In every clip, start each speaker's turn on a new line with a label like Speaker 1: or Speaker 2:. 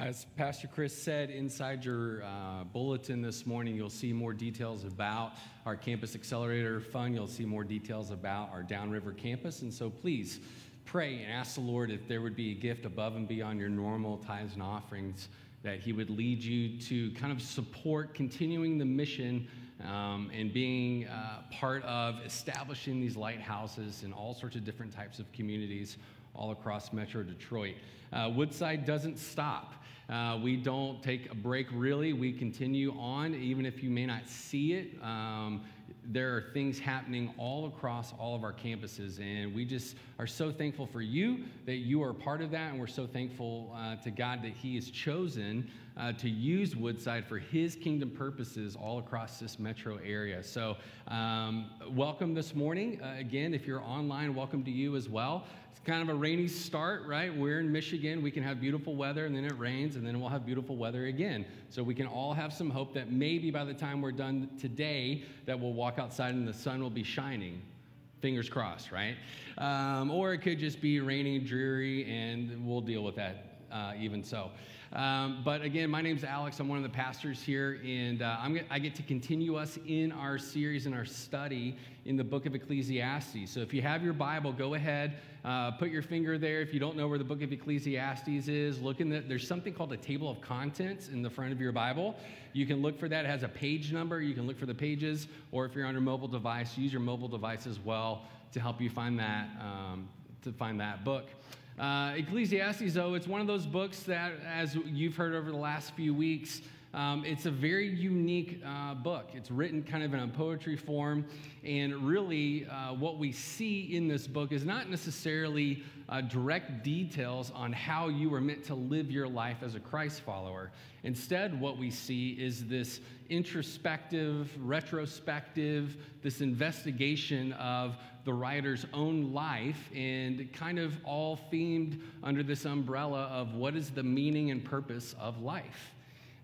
Speaker 1: As Pastor Chris said, inside your uh, bulletin this morning, you'll see more details about our Campus Accelerator Fund. You'll see more details about our Downriver campus. And so please pray and ask the Lord if there would be a gift above and beyond your normal tithes and offerings, that He would lead you to kind of support continuing the mission um, and being uh, part of establishing these lighthouses in all sorts of different types of communities all across Metro Detroit. Uh, Woodside doesn't stop. Uh, we don't take a break really. We continue on, even if you may not see it. Um, there are things happening all across all of our campuses, and we just are so thankful for you that you are part of that, and we're so thankful uh, to God that He has chosen uh, to use Woodside for His kingdom purposes all across this metro area. So, um, welcome this morning. Uh, again, if you're online, welcome to you as well. It's kind of a rainy start, right? We're in Michigan. We can have beautiful weather, and then it rains, and then we'll have beautiful weather again. So we can all have some hope that maybe by the time we're done today, that we'll walk outside and the sun will be shining. Fingers crossed, right? Um, or it could just be rainy, dreary, and we'll deal with that uh, even so. Um, but again, my name is Alex. I'm one of the pastors here, and uh, I get to continue us in our series and our study in the book of Ecclesiastes. So if you have your Bible, go ahead, uh, put your finger there. If you don't know where the book of Ecclesiastes is, look in the, there's something called a table of contents in the front of your Bible. You can look for that. It has a page number. You can look for the pages, or if you're on your mobile device, use your mobile device as well to help you find that, um, to find that book. Uh, Ecclesiastes, though, it's one of those books that, as you've heard over the last few weeks, um, it's a very unique uh, book. It's written kind of in a poetry form, and really, uh, what we see in this book is not necessarily uh, direct details on how you were meant to live your life as a Christ follower. Instead, what we see is this introspective, retrospective, this investigation of the writer's own life and kind of all themed under this umbrella of what is the meaning and purpose of life.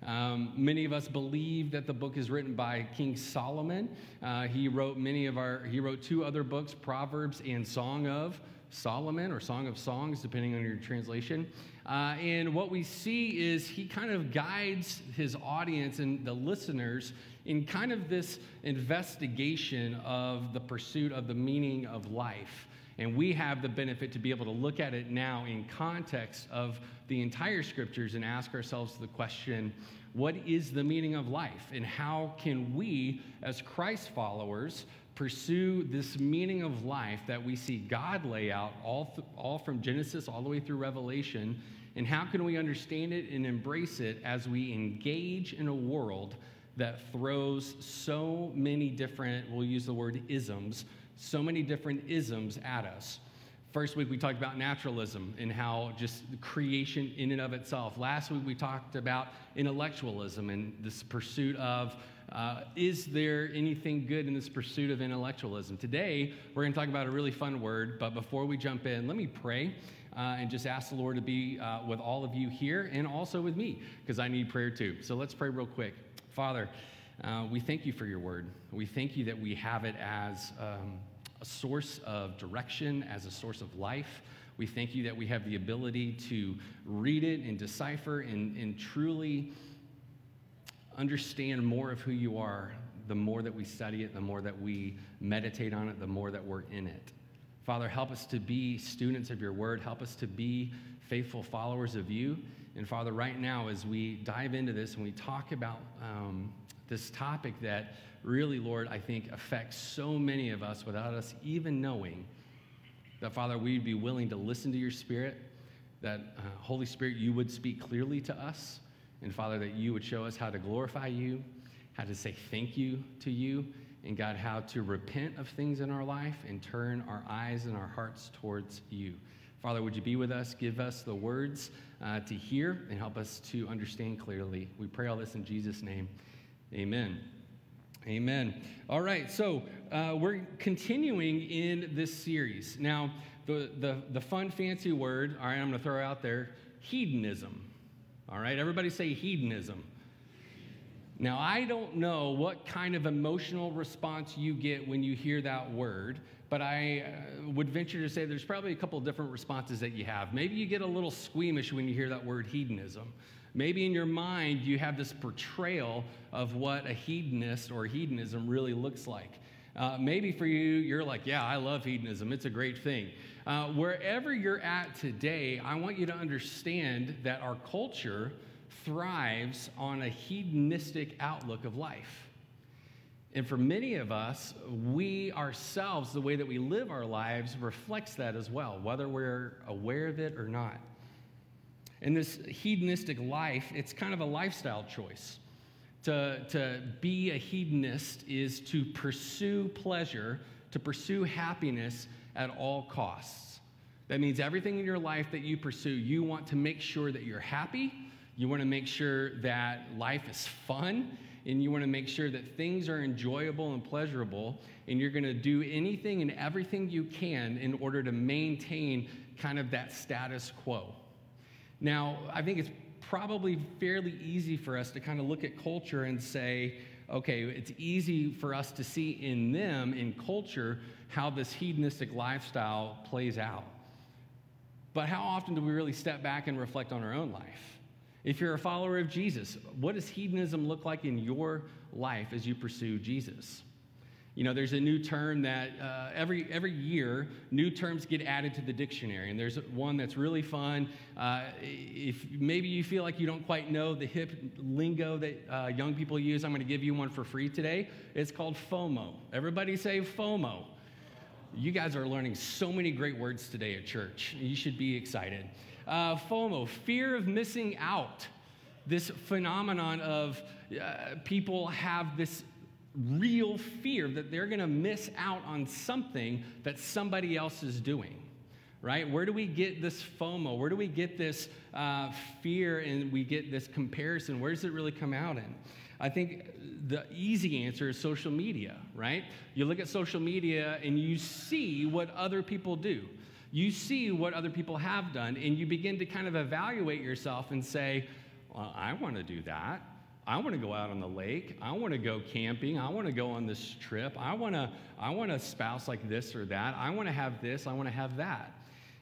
Speaker 1: Um, many of us believe that the book is written by King Solomon. Uh, he wrote many of our, he wrote two other books, Proverbs and Song of Solomon, or Song of Songs, depending on your translation. Uh, and what we see is he kind of guides his audience and the listeners in kind of this investigation of the pursuit of the meaning of life. And we have the benefit to be able to look at it now in context of the entire scriptures and ask ourselves the question what is the meaning of life? And how can we, as Christ followers, pursue this meaning of life that we see God lay out all, th- all from Genesis all the way through Revelation? And how can we understand it and embrace it as we engage in a world that throws so many different, we'll use the word isms, so many different isms at us. First week, we talked about naturalism and how just creation in and of itself. Last week, we talked about intellectualism and this pursuit of uh, is there anything good in this pursuit of intellectualism? Today, we're going to talk about a really fun word, but before we jump in, let me pray. Uh, and just ask the Lord to be uh, with all of you here and also with me, because I need prayer too. So let's pray real quick. Father, uh, we thank you for your word. We thank you that we have it as um, a source of direction, as a source of life. We thank you that we have the ability to read it and decipher and, and truly understand more of who you are the more that we study it, the more that we meditate on it, the more that we're in it. Father, help us to be students of your word. Help us to be faithful followers of you. And Father, right now, as we dive into this and we talk about um, this topic that really, Lord, I think affects so many of us without us even knowing, that Father, we'd be willing to listen to your Spirit, that uh, Holy Spirit, you would speak clearly to us, and Father, that you would show us how to glorify you, how to say thank you to you, and God, how to repent of things in our life and turn our eyes and our hearts towards you. Father, would you be with us? Give us the words uh, to hear and help us to understand clearly. We pray all this in Jesus' name. Amen. Amen. All right, so uh, we're continuing in this series. Now, the, the, the fun, fancy word, all right, I'm going to throw out there hedonism. All right, everybody say hedonism. Now, I don't know what kind of emotional response you get when you hear that word, but I uh, would venture to say there's probably a couple different responses that you have. Maybe you get a little squeamish when you hear that word hedonism. Maybe in your mind you have this portrayal of what a hedonist or hedonism really looks like. Uh, maybe for you, you're like, yeah, I love hedonism. It's a great thing. Uh, wherever you're at today, I want you to understand that our culture thrives on a hedonistic outlook of life. And for many of us, we ourselves, the way that we live our lives, reflects that as well, whether we're aware of it or not. And this hedonistic life, it's kind of a lifestyle choice. To, to be a hedonist is to pursue pleasure, to pursue happiness at all costs. That means everything in your life that you pursue, you want to make sure that you're happy, you want to make sure that life is fun, and you want to make sure that things are enjoyable and pleasurable, and you're going to do anything and everything you can in order to maintain kind of that status quo. Now, I think it's probably fairly easy for us to kind of look at culture and say, okay, it's easy for us to see in them, in culture, how this hedonistic lifestyle plays out. But how often do we really step back and reflect on our own life? If you're a follower of Jesus, what does hedonism look like in your life as you pursue Jesus? You know, there's a new term that uh, every, every year, new terms get added to the dictionary. And there's one that's really fun. Uh, if maybe you feel like you don't quite know the hip lingo that uh, young people use, I'm going to give you one for free today. It's called FOMO. Everybody say FOMO. You guys are learning so many great words today at church. You should be excited. Uh, FOMO, fear of missing out. This phenomenon of uh, people have this real fear that they're going to miss out on something that somebody else is doing right? Where do we get this FOMO? Where do we get this uh, fear and we get this comparison? Where does it really come out in? I think the easy answer is social media, right? You look at social media and you see what other people do. You see what other people have done, and you begin to kind of evaluate yourself and say, well, I want to do that. I want to go out on the lake. I want to go camping. I want to go on this trip. I want to I want a spouse like this or that. I want to have this. I want to have that.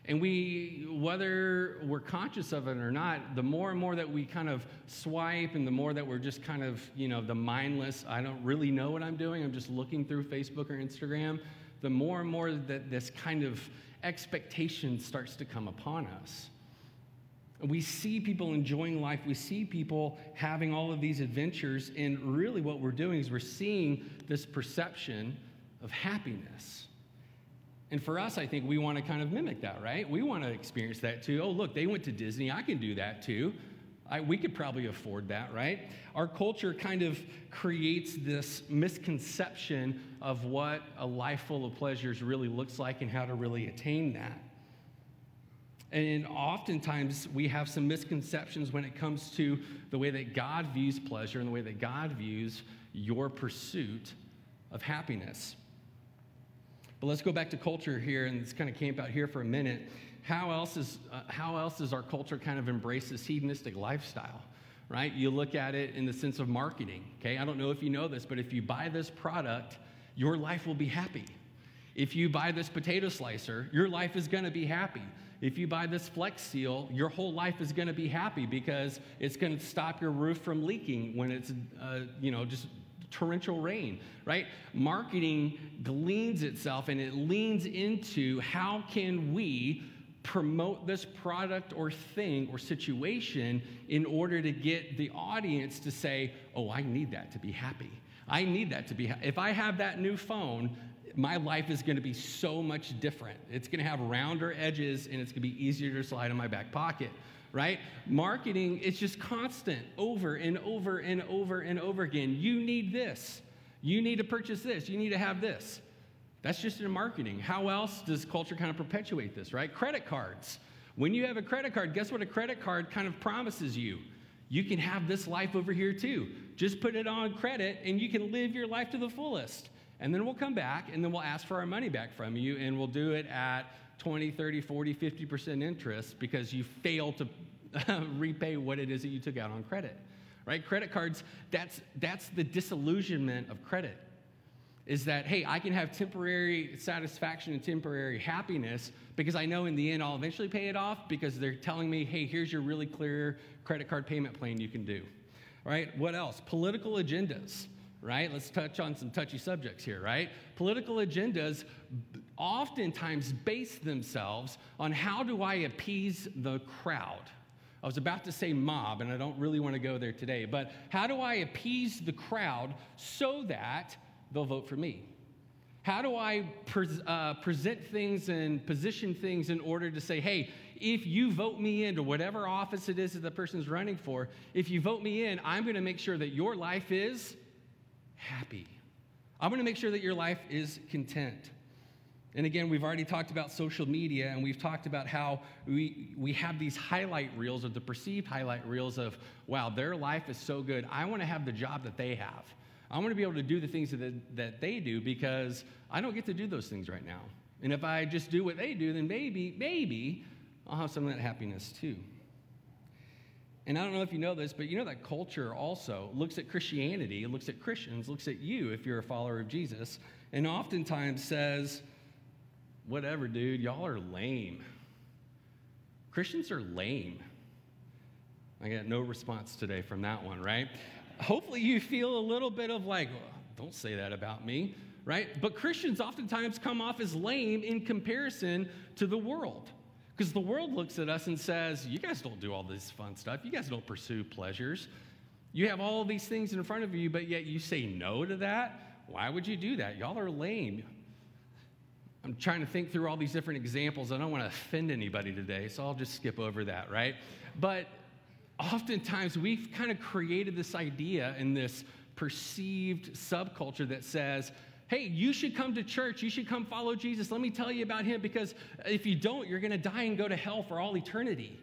Speaker 1: And we, whether we're conscious of it or not, the more and more that we kind of swipe and the more that we're just kind of, you know, the mindless, I don't really know what I'm doing, I'm just looking through Facebook or Instagram, the more and more that this kind of expectation starts to come upon us. We see people enjoying life. We see people having all of these adventures. And really, what we're doing is we're seeing this perception of happiness. And for us, I think we want to kind of mimic that, right? We want to experience that too. Oh, look, they went to Disney. I can do that too. I, we could probably afford that, right? Our culture kind of creates this misconception of what a life full of pleasures really looks like and how to really attain that. And oftentimes we have some misconceptions when it comes to the way that God views pleasure and the way that God views your pursuit of happiness. But let's go back to culture here and let's kind of camp out here for a minute. How else, is, uh, how else does our culture kind of embrace this hedonistic lifestyle? Right? You look at it in the sense of marketing. Okay, I don't know if you know this, but if you buy this product, your life will be happy. If you buy this potato slicer, your life is going to be happy. If you buy this Flex Seal, your whole life is going to be happy because it's going to stop your roof from leaking when it's, uh, you know, just torrential rain, right? Marketing gleans itself and it leans into how can we promote this product or thing or situation in order to get the audience to say, oh, I need that to be happy. I need that to be, ha- if I have that new phone, my life is going to be so much different. It's going to have rounder edges and it's going to be easier to slide in my back pocket right? Marketing is just constant over and over and over and over again. You need this. You need to purchase this. You need to have this. That's just in marketing. How else does culture kind of perpetuate this, right? Credit cards. When you have a credit card, guess what a credit card kind of promises you? You can have this life over here too. Just put it on credit and you can live your life to the fullest. And then we'll come back and then we'll ask for our money back from you and we'll do it at 20, 30, 40, 50% interest because you failed to repay what it is that you took out on credit. Right? Credit cards, that's that's the disillusionment of credit is that, hey, I can have temporary satisfaction and temporary happiness because I know in the end I'll eventually pay it off because they're telling me, hey, here's your really clear credit card payment plan you can do. Right? What else? Political agendas, right? Let's touch on some touchy subjects here, right? Political agendas oftentimes base themselves on how do I appease the crowd? I was about to say mob, and I don't really want to go there today, but how do I appease the crowd so that they'll vote for me? How do I pre- uh, present things and position things in order to say, hey, if you vote me into whatever office it is that the person's running for, if you vote me in, I'm going to make sure that your life is happy. I'm going to make sure that your life is content. And again, we've already talked about social media, and we've talked about how we, we have these highlight reels, or the perceived highlight reels of, wow, their life is so good. I want to have the job that they have. I want to be able to do the things that, that they do because I don't get to do those things right now. And if I just do what they do, then maybe, maybe I'll have some of that happiness too. And I don't know if you know this, but you know that culture also looks at Christianity, looks at Christians, looks at you if you're a follower of Jesus, and oftentimes says, whatever, dude, y'all are lame. Christians are lame. I got no response today from that one, right? hopefully you feel a little bit of like, don't say that about me, right? But Christians oftentimes come off as lame in comparison to the world. Because the world looks at us and says, You guys don't do all this fun stuff. You guys don't pursue pleasures. You have all these things in front of you, but yet you say no to that. Why would you do that? Y'all are lame. I'm trying to think through all these different examples. I don't want to offend anybody today, so I'll just skip over that, right? But oftentimes we've kind of created this idea in this perceived subculture that says, hey, you should come to church. You should come follow Jesus. Let me tell you about him because if you don't, you're going to die and go to hell for all eternity.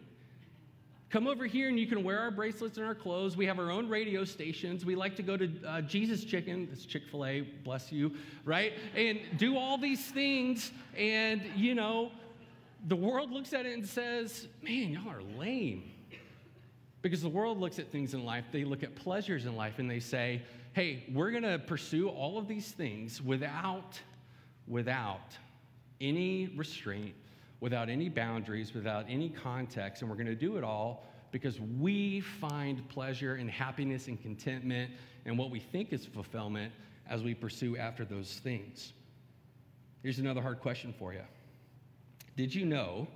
Speaker 1: Come over here and you can wear our bracelets and our clothes. We have our own radio stations. We like to go to uh, Jesus Chicken, it's Chick fil A, bless you, right? And do all these things. And, you know, the world looks at it and says, man, y'all are lame. Because the world looks at things in life, they look at pleasures in life, and they say, hey, we're going to pursue all of these things without, without any restraint, without any boundaries, without any context, and we're going to do it all because we find pleasure and happiness and contentment and what we think is fulfillment as we pursue after those things. Here's another hard question for you Did you know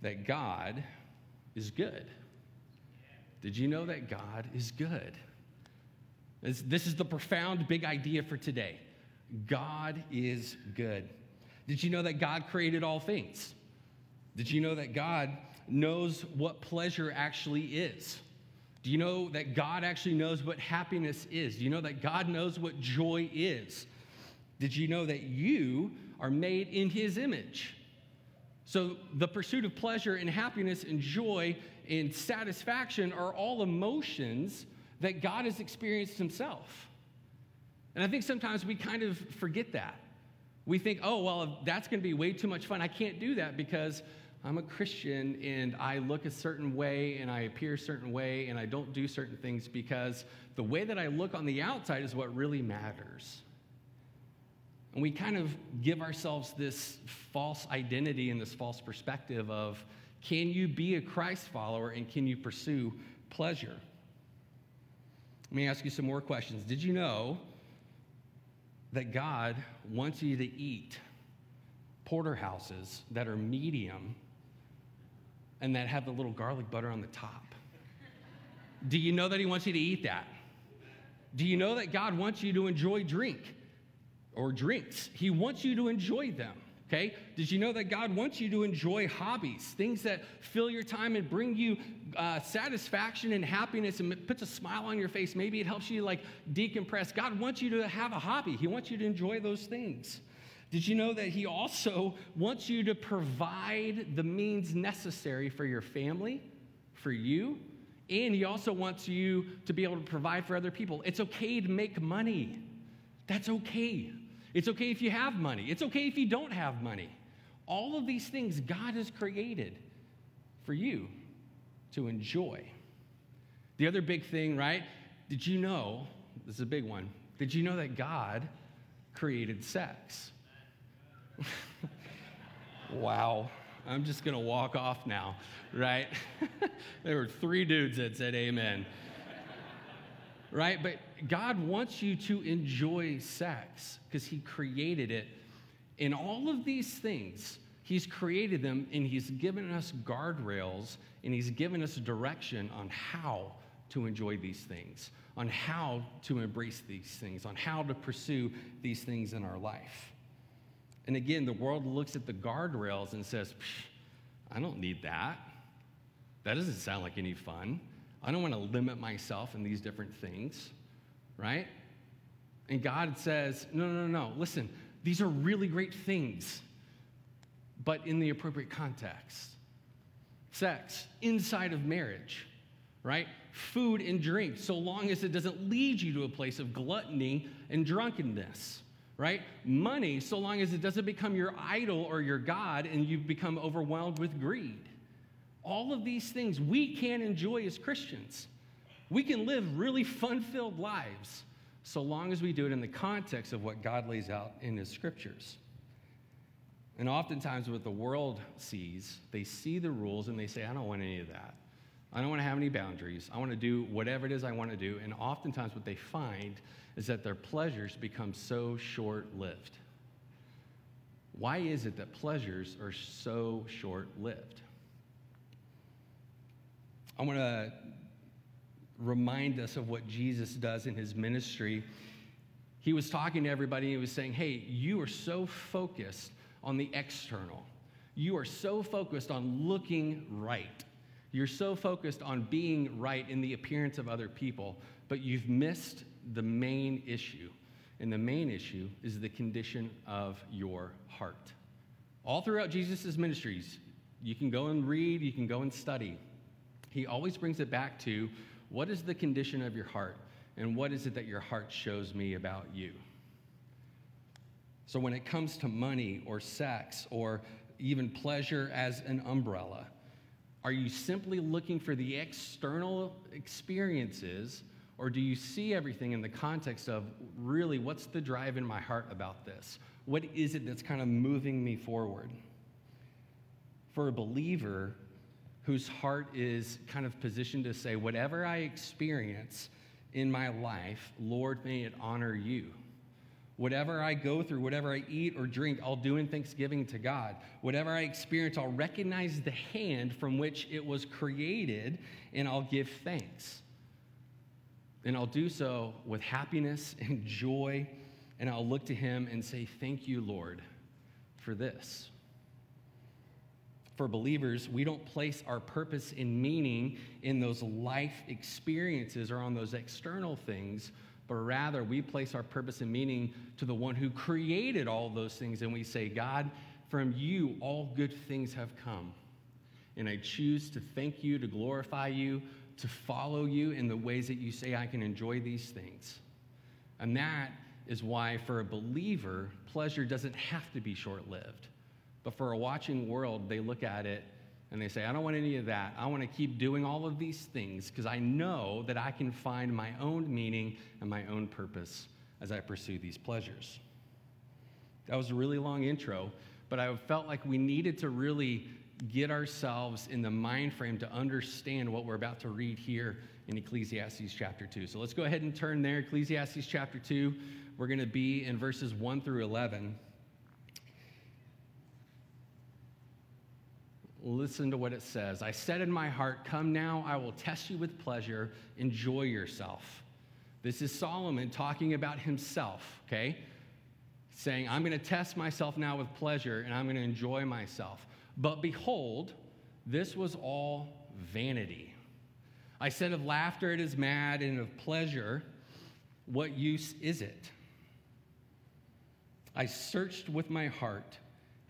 Speaker 1: that God is good? Did you know that God is good? This, this is the profound big idea for today. God is good. Did you know that God created all things? Did you know that God knows what pleasure actually is? Do you know that God actually knows what happiness is? Do you know that God knows what joy is? Did you know that you are made in His image? So, the pursuit of pleasure and happiness and joy and satisfaction are all emotions that God has experienced himself. And I think sometimes we kind of forget that. We think, oh, well, that's going to be way too much fun. I can't do that because I'm a Christian and I look a certain way and I appear a certain way and I don't do certain things because the way that I look on the outside is what really matters. And we kind of give ourselves this false identity and this false perspective of, can you be a Christ follower and can you pursue pleasure? Let me ask you some more questions. Did you know that God wants you to eat porterhouses that are medium and that have the little garlic butter on the top? Do you know that He wants you to eat that? Do you know that God wants you to enjoy drink or drinks? He wants you to enjoy them. Okay? Did you know that God wants you to enjoy hobbies, things that fill your time and bring you uh, satisfaction and happiness and puts a smile on your face? Maybe it helps you like decompress. God wants you to have a hobby, He wants you to enjoy those things. Did you know that He also wants you to provide the means necessary for your family, for you, and He also wants you to be able to provide for other people? It's okay to make money. That's okay. It's okay if you have money. It's okay if you don't have money. All of these things God has created for you to enjoy. The other big thing, right? Did you know? This is a big one. Did you know that God created sex? wow. I'm just going to walk off now, right? there were three dudes that said amen. right? But God wants you to enjoy sex because He created it. In all of these things, He's created them and He's given us guardrails and He's given us direction on how to enjoy these things, on how to embrace these things, on how to pursue these things in our life. And again, the world looks at the guardrails and says, I don't need that. That doesn't sound like any fun. I don't want to limit myself in these different things, right? And God says, no, no, no, no, listen, these are really great things, but in the appropriate context. Sex inside of marriage, right? Food and drink, so long as it doesn't lead you to a place of gluttony and drunkenness, right? Money, so long as it doesn't become your idol or your God and you become overwhelmed with greed. All of these things we can enjoy as Christians. We can live really fun filled lives so long as we do it in the context of what God lays out in His scriptures. And oftentimes, what the world sees, they see the rules and they say, I don't want any of that. I don't want to have any boundaries. I want to do whatever it is I want to do. And oftentimes, what they find is that their pleasures become so short lived. Why is it that pleasures are so short lived? I want to remind us of what Jesus does in his ministry. He was talking to everybody, he was saying, Hey, you are so focused on the external. You are so focused on looking right. You're so focused on being right in the appearance of other people, but you've missed the main issue. And the main issue is the condition of your heart. All throughout Jesus' ministries, you can go and read, you can go and study he always brings it back to what is the condition of your heart and what is it that your heart shows me about you? So when it comes to money or sex or even pleasure as an umbrella, are you simply looking for the external experiences or do you see everything in the context of really what's the drive in my heart about this? What is it that's kind of moving me forward? For a believer, whose heart is kind of positioned to say, whatever I experience in my life, Lord, may it honor you. Whatever I go through, whatever I eat or drink, I'll do in thanksgiving to God. Whatever I experience, I'll recognize the hand from which it was created and I'll give thanks. And I'll do so with happiness and joy, and I'll look to Him and say, Thank you, Lord, for this for believers, we don't place our purpose and meaning in those life experiences or on those external things, but rather we place our purpose and meaning to the one who created all those things. And we say, God, from you all good things have come. And I choose to thank you, to glorify you, to follow you in the ways that you say I can enjoy these things. And that is why, for a believer, pleasure doesn't have to be short lived. But for a watching world, they look at it and they say, I don't want any of that. I want to keep doing all of these things because I know that I can find my own meaning and my own purpose as I pursue these pleasures. That was a really long intro, but I felt like we needed to really get ourselves in the mind frame to understand what we're about to read here in Ecclesiastes chapter 2. So let's go ahead and turn there. Ecclesiastes chapter 2. We're going to be in verses 1 through 11. Listen to what it says. I said in my heart, Come now, I will test you with pleasure. Enjoy yourself. This is Solomon talking about himself, okay? Saying, I'm going to test myself now with pleasure and I'm going to enjoy myself. But behold, this was all vanity. I said of laughter, it is mad, and of pleasure, what use is it? I searched with my heart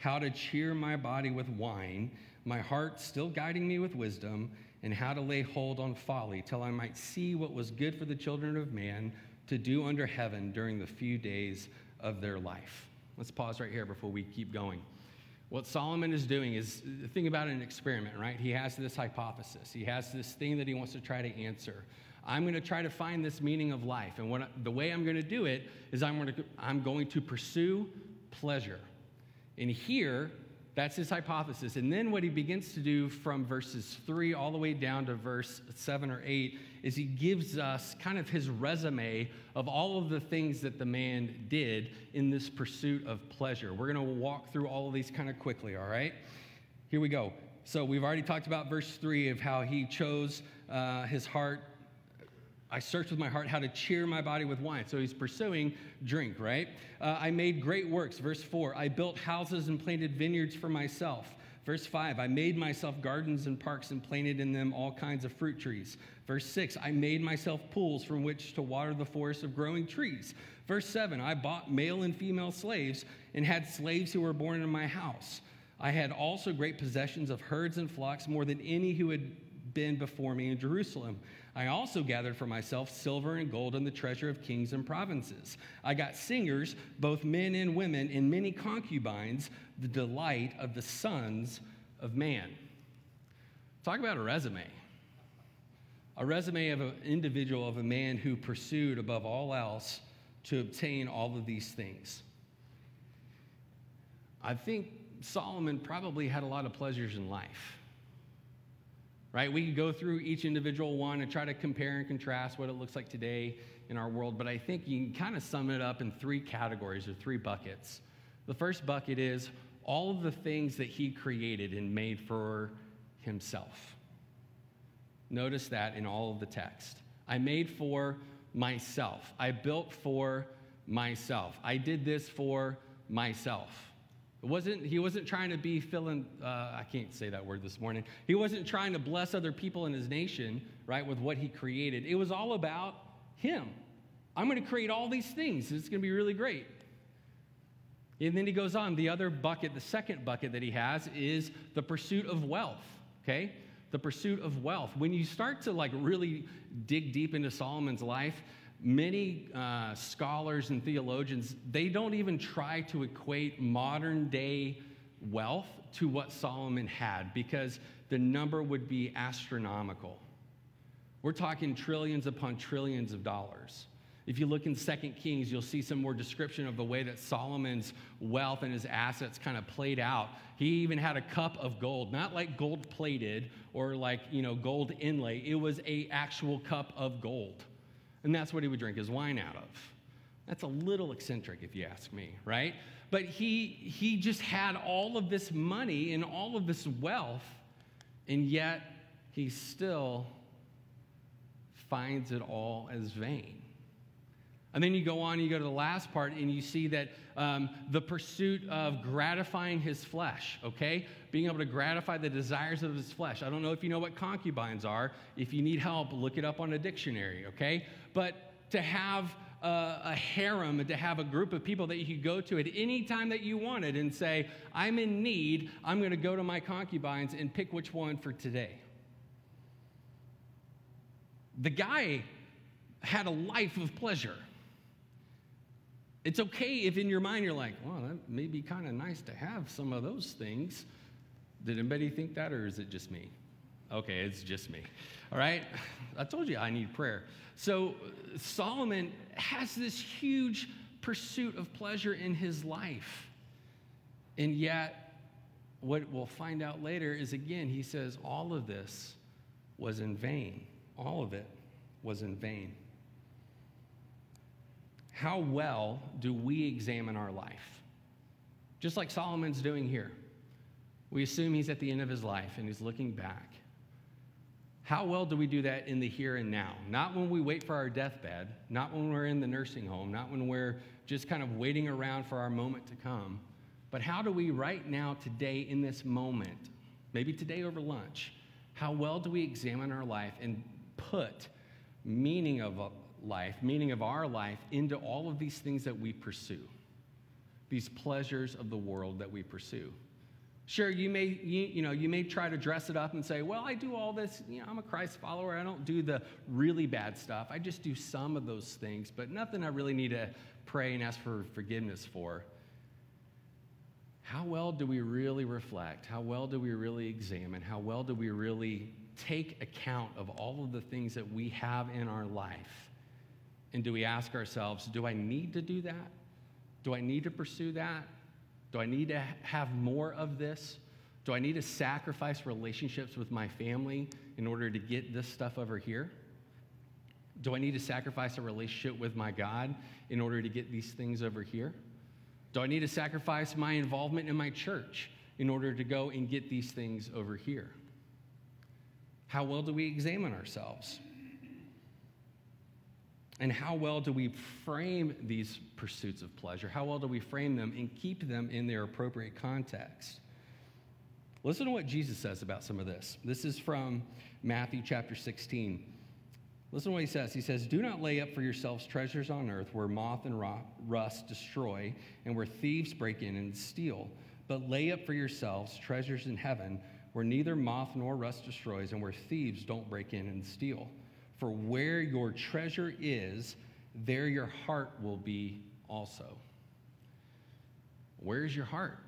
Speaker 1: how to cheer my body with wine, my heart still guiding me with wisdom, and how to lay hold on folly, till I might see what was good for the children of man to do under heaven during the few days of their life. Let's pause right here before we keep going. What Solomon is doing is think about an experiment, right? He has this hypothesis, he has this thing that he wants to try to answer. I'm going to try to find this meaning of life. And what, the way I'm going to do it is I'm going to, I'm going to pursue pleasure. And here, that's his hypothesis. And then what he begins to do from verses three all the way down to verse seven or eight is he gives us kind of his resume of all of the things that the man did in this pursuit of pleasure. We're going to walk through all of these kind of quickly, all right? Here we go. So we've already talked about verse three of how he chose uh, his heart I searched with my heart how to cheer my body with wine. So he's pursuing drink, right? Uh, I made great works. Verse 4 I built houses and planted vineyards for myself. Verse 5 I made myself gardens and parks and planted in them all kinds of fruit trees. Verse 6 I made myself pools from which to water the forest of growing trees. Verse 7 I bought male and female slaves and had slaves who were born in my house. I had also great possessions of herds and flocks, more than any who had been before me in Jerusalem. I also gathered for myself silver and gold and the treasure of kings and provinces. I got singers, both men and women, and many concubines, the delight of the sons of man. Talk about a resume. A resume of an individual, of a man who pursued above all else to obtain all of these things. I think Solomon probably had a lot of pleasures in life right? We could go through each individual one and try to compare and contrast what it looks like today in our world, but I think you can kind of sum it up in three categories or three buckets. The first bucket is all of the things that he created and made for himself. Notice that in all of the text. I made for myself. I built for myself. I did this for myself. It wasn't, he wasn't trying to be filling, uh, I can't say that word this morning. He wasn't trying to bless other people in his nation, right, with what he created. It was all about him. I'm going to create all these things. It's going to be really great. And then he goes on. The other bucket, the second bucket that he has, is the pursuit of wealth, okay? The pursuit of wealth. When you start to like really dig deep into Solomon's life, many uh, scholars and theologians they don't even try to equate modern day wealth to what solomon had because the number would be astronomical we're talking trillions upon trillions of dollars if you look in Second Kings, you'll see some more description of the way that Solomon's wealth and his assets kind of played out. He even had a cup of gold, not like gold plated or like, you know, gold inlay. It was a actual cup of gold. And that's what he would drink his wine out of. That's a little eccentric, if you ask me, right? But he, he just had all of this money and all of this wealth, and yet he still finds it all as vain. And then you go on, you go to the last part, and you see that um, the pursuit of gratifying his flesh, okay? Being able to gratify the desires of his flesh. I don't know if you know what concubines are. If you need help, look it up on a dictionary, okay? But to have a, a harem and to have a group of people that you could go to at any time that you wanted and say, I'm in need, I'm to go to my concubines and pick which one for today. The guy had a life of pleasure. It's okay if in your mind you're like, well, that may be kind of nice to have some of those things. Did anybody think that, or is it just me? Okay, it's just me. All right? I told you I need prayer. So Solomon has this huge pursuit of pleasure in his life. And yet, what we'll find out later is again, he says, all of this was in vain. All of it was in vain. How well do we examine our life? Just like Solomon's doing here. We assume he's at the end of his life and he's looking back. How well do we do that in the here and now? Not when we wait for our deathbed, not when we're in the nursing home, not when we're just kind of waiting around for our moment to come, but how do we right now, today, in this moment, maybe today over lunch, how well do we examine our life and put meaning of life, meaning of our life, into all of these things that we pursue? these pleasures of the world that we pursue. Sure, you may, you, you, know, you may try to dress it up and say, well, I do all this, you know, I'm a Christ follower. I don't do the really bad stuff. I just do some of those things, but nothing I really need to pray and ask for forgiveness for. How well do we really reflect? How well do we really examine? How well do we really take account of all of the things that we have in our life? And do we ask ourselves, do I need to do that? Do I need to pursue that? Do I need to have more of this? Do I need to sacrifice relationships with my family in order to get this stuff over here? Do I need to sacrifice a relationship with my God in order to get these things over here? Do I need to sacrifice my involvement in my church in order to go and get these things over here? How well do we examine ourselves? And how well do we frame these pursuits of pleasure? How well do we frame them and keep them in their appropriate context? Listen to what Jesus says about some of this. This is from Matthew chapter 16. Listen to what he says. He says, Do not lay up for yourselves treasures on earth where moth and rust destroy and where thieves break in and steal, but lay up for yourselves treasures in heaven where neither moth nor rust destroys and where thieves don't break in and steal. For where your treasure is, there your heart will be also. Where's your heart?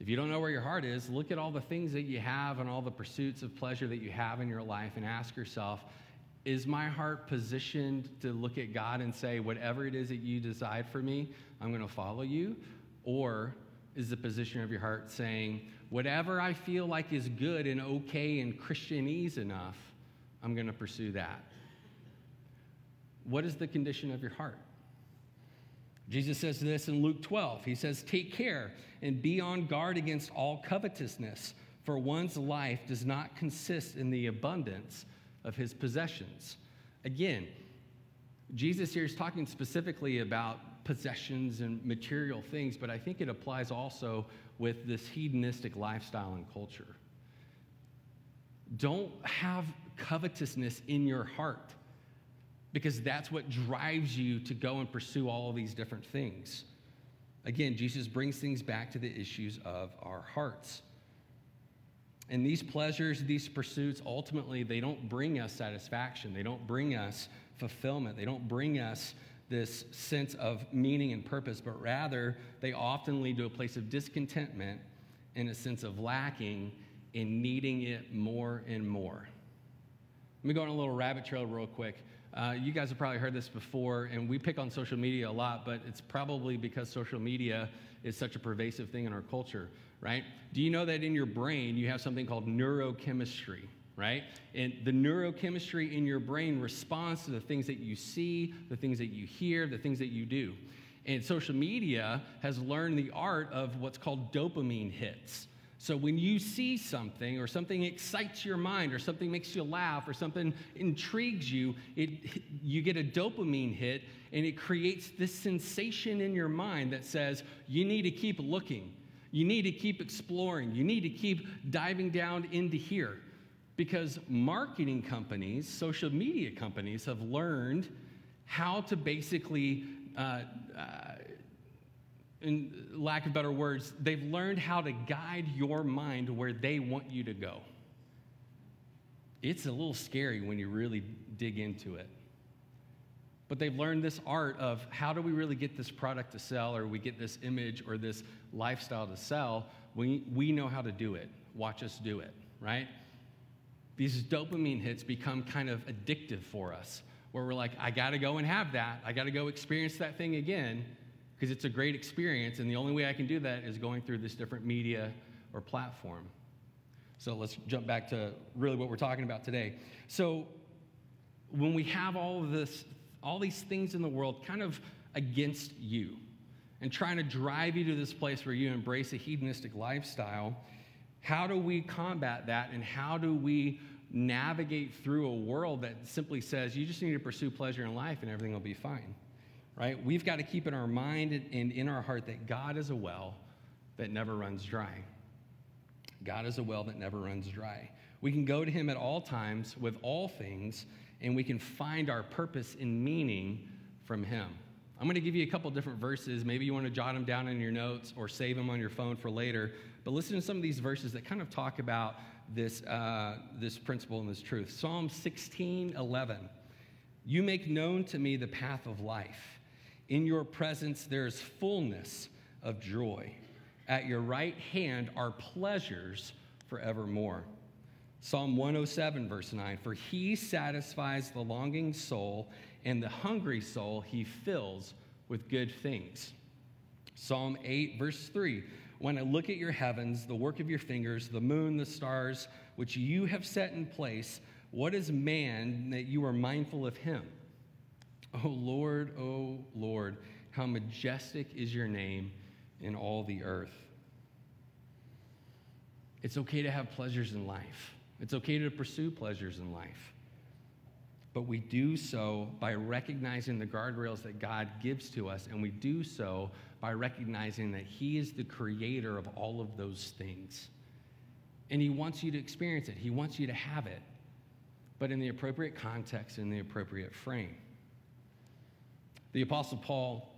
Speaker 1: If you don't know where your heart is, look at all the things that you have and all the pursuits of pleasure that you have in your life and ask yourself, is my heart positioned to look at God and say, whatever it is that you decide for me, I'm going to follow you? Or is the position of your heart saying, whatever I feel like is good and okay and Christianese enough, I'm going to pursue that. What is the condition of your heart? Jesus says this in Luke 12. He says, Take care and be on guard against all covetousness, for one's life does not consist in the abundance of his possessions. Again, Jesus here is talking specifically about possessions and material things, but I think it applies also with this hedonistic lifestyle and culture. Don't have covetousness in your heart because that's what drives you to go and pursue all these different things. Again, Jesus brings things back to the issues of our hearts. And these pleasures, these pursuits, ultimately, they don't bring us satisfaction. They don't bring us fulfillment. They don't bring us this sense of meaning and purpose, but rather, they often lead to a place of discontentment and a sense of lacking and needing it more and more. Let me go on a little rabbit trail real quick. Uh, you guys have probably heard this before, and we pick on social media a lot, but it's probably because social media is such a pervasive thing in our culture, right? Do you know that in your brain you have something called neurochemistry, right? And the neurochemistry in your brain responds to the things that you see, the things that you hear, the things that you do. And social media has learned the art of what's called dopamine hits. So when you see something or something excites your mind or something makes you laugh or something intrigues you, it, you get a dopamine hit and it creates this sensation in your mind that says you need to keep looking. You need to keep exploring. You need to keep diving down into here. Because marketing companies, social media companies have learned how to basically uh, uh, in lack of better words, they've learned how to guide your mind where they want you to go. It's a little scary when you really dig into it. But they've learned this art of how do we really get this product to sell, or we get this image or this lifestyle to sell. We, we know how to do it. Watch us do it, right? These dopamine hits become kind of addictive for us, where we're like, I gotta go and have that. I gotta go experience that thing again because it's a great experience, and the only way I can do that is going through this different media or platform. So let's jump back to really what we're talking about today. So when we have all of this, all these things in the world kind of against you and trying to drive you to this place where you embrace a hedonistic lifestyle, how do we combat that and how do we navigate through a world that simply says you just need to pursue pleasure in life and everything will be fine? Right? We've got to keep in our mind and in our heart that God is a well that never runs dry. God is a well that never runs dry. We can go to Him at all times with all things, and we can find our purpose and meaning from Him. I'm going to give you a couple different verses. Maybe you want to jot them down in your notes or save them on your phone for later. But listen to some of these verses that kind of talk about this, uh, this principle and this truth. Psalm 16 11. You make known to me the path of life. In your presence there is fullness of joy. At your right hand are pleasures forevermore. Psalm 107, verse 9 For he satisfies the longing soul and the hungry soul he fills with good things. Psalm 8, verse 3 When I look at your heavens, the work of your fingers, the moon, the stars, which you have set in place, what is man that you are mindful of him? O oh, Lord, O Lord, how majestic is your name in all the earth. It's okay to have pleasures in life. It's okay to pursue pleasures in life but we do so by recognizing the guardrails that God gives to us, and we do so by recognizing that He is the creator of all of those things. And He wants you to experience it, He wants you to have it, but in the appropriate context, in the appropriate frame. The Apostle Paul,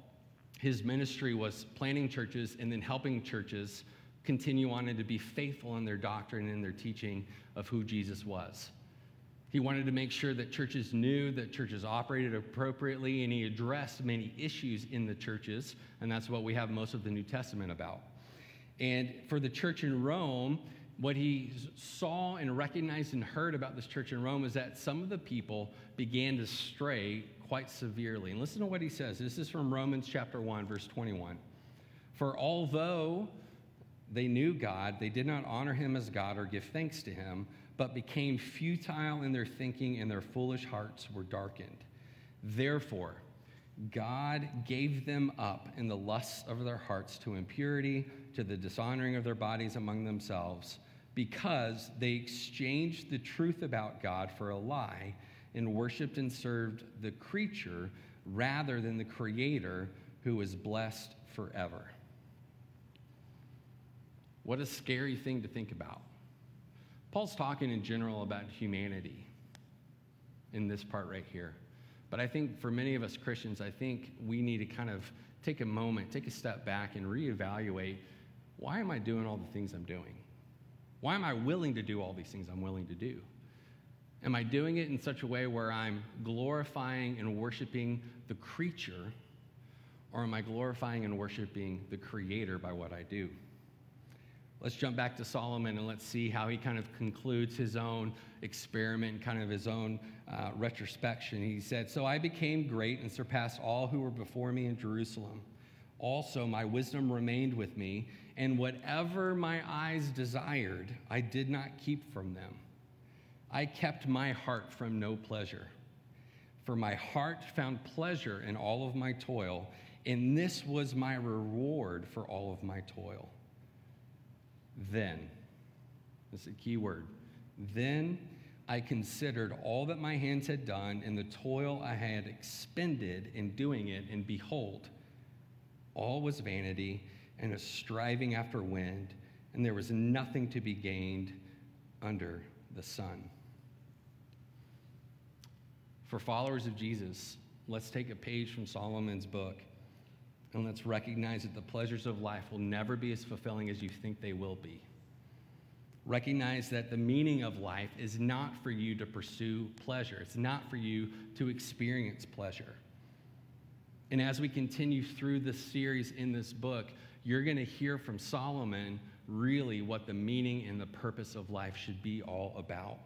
Speaker 1: his ministry was planting churches and then helping churches continue on and to be faithful in their doctrine and their teaching of who Jesus was. He wanted to make sure that churches knew that churches operated appropriately, and he addressed many issues in the churches, and that's what we have most of the New Testament about. And for the church in Rome, what he saw and recognized and heard about this church in Rome is that some of the people began to stray quite severely. And listen to what he says. This is from Romans chapter 1, verse 21. For although they knew God, they did not honor him as God or give thanks to him but became futile in their thinking, and their foolish hearts were darkened. Therefore, God gave them up in the lusts of their hearts to impurity, to the dishonoring of their bodies among themselves, because they exchanged the truth about God for a lie and worshiped and served the creature rather than the Creator who is blessed forever. What a scary thing to think about. Paul's talking in general about humanity in this part right here. But I think for many of us Christians, I think we need to kind of take a moment, take a step back, and reevaluate why am I doing all the things I'm doing? Why am I willing to do all these things I'm willing to do? Am I doing it in such a way where I'm glorifying and worshiping the creature, or am I glorifying and worshiping the creator by what I do? Let's jump back to Solomon and let's see how he kind of concludes his own experiment, kind of his own uh, retrospection. He said, So I became great and surpassed all who were before me in Jerusalem. Also, my wisdom remained with me, and whatever my eyes desired, I did not keep from them. I kept my heart from no pleasure. For my heart found pleasure in all of my toil, and this was my reward for all of my toil. Then, this is a key word. Then I considered all that my hands had done and the toil I had expended in doing it, and behold, all was vanity and a striving after wind, and there was nothing to be gained under the sun. For followers of Jesus, let's take a page from Solomon's book and let's recognize that the pleasures of life will never be as fulfilling as you think they will be. Recognize that the meaning of life is not for you to pursue pleasure, it's not for you to experience pleasure. And as we continue through this series in this book, you're going to hear from Solomon really what the meaning and the purpose of life should be all about.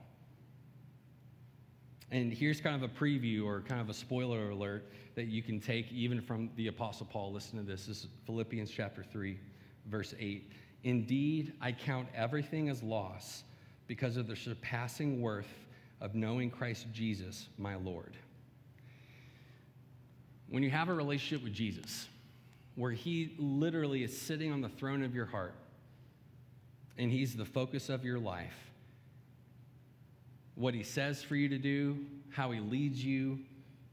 Speaker 1: And here's kind of a preview or kind of a spoiler alert that you can take even from the Apostle Paul. Listen to this. This is Philippians chapter 3, verse 8. Indeed, I count everything as loss because of the surpassing worth of knowing Christ Jesus, my Lord. When you have a relationship with Jesus, where he literally is sitting on the throne of your heart and he's the focus of your life, what he says for you to do, how he leads you,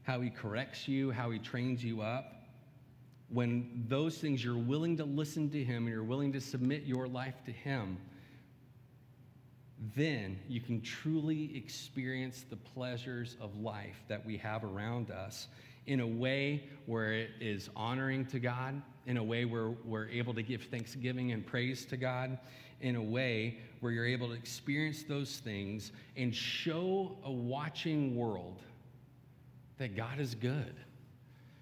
Speaker 1: how he corrects you, how he trains you up. When those things you're willing to listen to him and you're willing to submit your life to him, then you can truly experience the pleasures of life that we have around us in a way where it is honoring to God, in a way where we're able to give thanksgiving and praise to God, in a way where you're able to experience those things and show a watching world that God is good.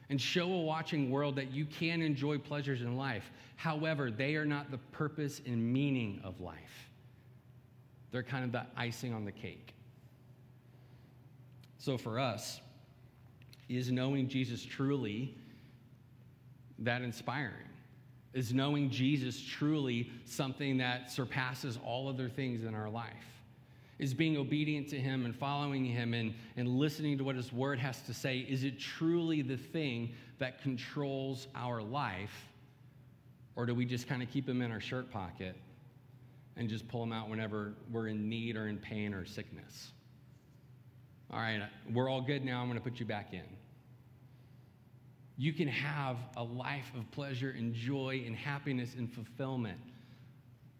Speaker 1: And show a watching world that you can enjoy pleasures in life. However, they are not the purpose and meaning of life. They're kind of the icing on the cake. So for us, is knowing Jesus truly that inspiring? Is knowing Jesus truly something that surpasses all other things in our life? Is being obedient to Him and following Him and, and listening to what His Word has to say, is it truly the thing that controls our life? Or do we just kind of keep Him in our shirt pocket and just pull Him out whenever we're in need or in pain or sickness? All right, we're all good now. I'm going to put you back in. You can have a life of pleasure and joy and happiness and fulfillment,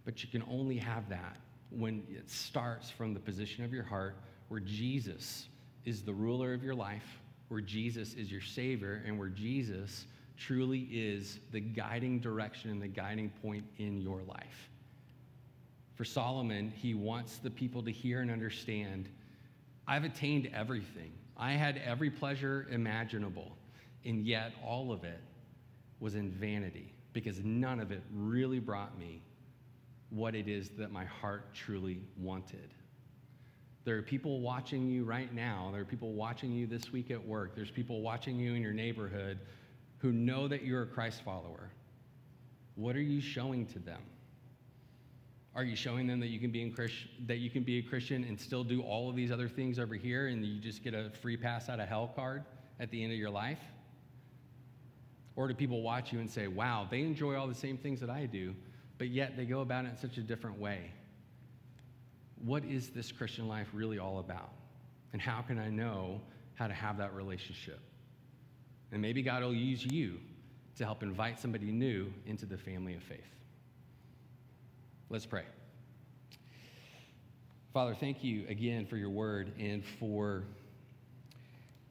Speaker 1: but you can only have that when it starts from the position of your heart where Jesus is the ruler of your life, where Jesus is your Savior, and where Jesus truly is the guiding direction and the guiding point in your life. For Solomon, he wants the people to hear and understand I've attained everything. I had every pleasure imaginable. And yet, all of it was in vanity because none of it really brought me what it is that my heart truly wanted. There are people watching you right now. There are people watching you this week at work. There's people watching you in your neighborhood who know that you're a Christ follower. What are you showing to them? Are you showing them that you can be in Christ, that you can be a Christian and still do all of these other things over here and you just get a free pass out of hell card at the end of your life? Or do people watch you and say, wow, they enjoy all the same things that I do, but yet they go about it in such a different way? What is this Christian life really all about? And how can I know how to have that relationship? And maybe God will use you to help invite somebody new into the family of faith. Let's pray. Father, thank you again for your word and for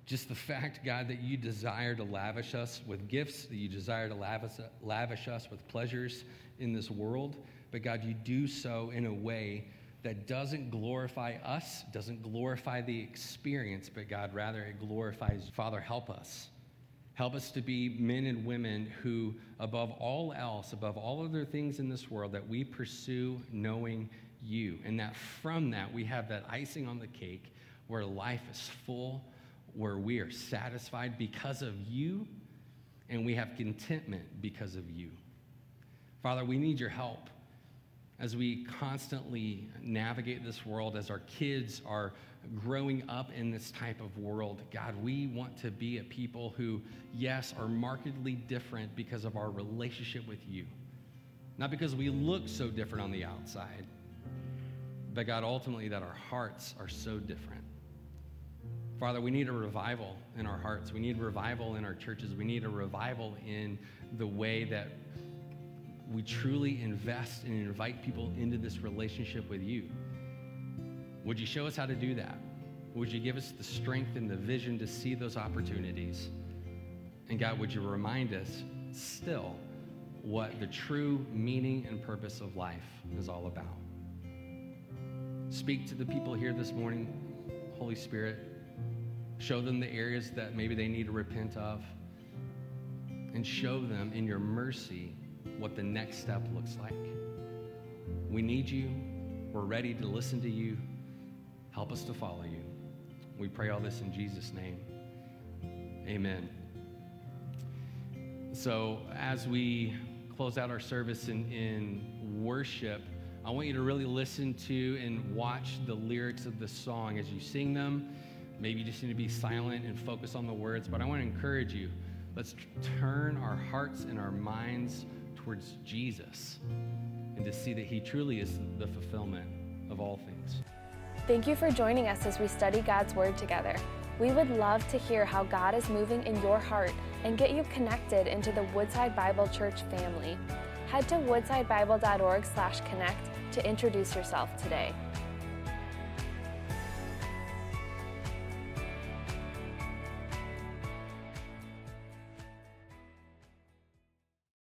Speaker 1: just the fact, God, that you desire to lavish us with gifts, that you desire to lavish, lavish us with pleasures in this world. But God, you do so in a way that doesn't glorify us, doesn't glorify the experience, but God, rather it glorifies. Father, help us. Help us to be men and women who, above all else, above all other things in this world, that we pursue knowing you. And that from that, we have that icing on the cake where life is full where we are satisfied because of you and we have contentment because of you. Father, we need your help as we constantly navigate this world, as our kids are growing up in this type of world. God, we want to be a people who, yes, are markedly different because of our relationship with you. Not because we look so different on the outside, but God, ultimately, that our hearts are so different. Father, we need a revival in our hearts. We need revival in our churches. We need a revival in the way that we truly invest and invite people into this relationship with you. Would you show us how to do that? Would you give us the strength and the vision to see those opportunities? And God, would you remind us still what the true meaning and purpose of life is all about? Speak to the people here this morning, Holy Spirit. Show them the areas that maybe they need to repent of. And show them in your mercy what the next step looks like. We need you. We're ready to listen to you. Help us to follow you. We pray all this in Jesus' name. Amen. So, as we close out our service in, in worship, I want you to really listen to and watch the lyrics of the song as you sing them Maybe you just need to be silent and focus on the words, but I want to encourage you. Let's turn our hearts and our minds towards Jesus and to see that He truly is the fulfillment of all things.
Speaker 2: Thank you for joining us as we study God's Word together. We would love to hear how God is moving in your heart and get you connected into the Woodside Bible Church family. Head to woodsidebible.org/connect to introduce yourself today.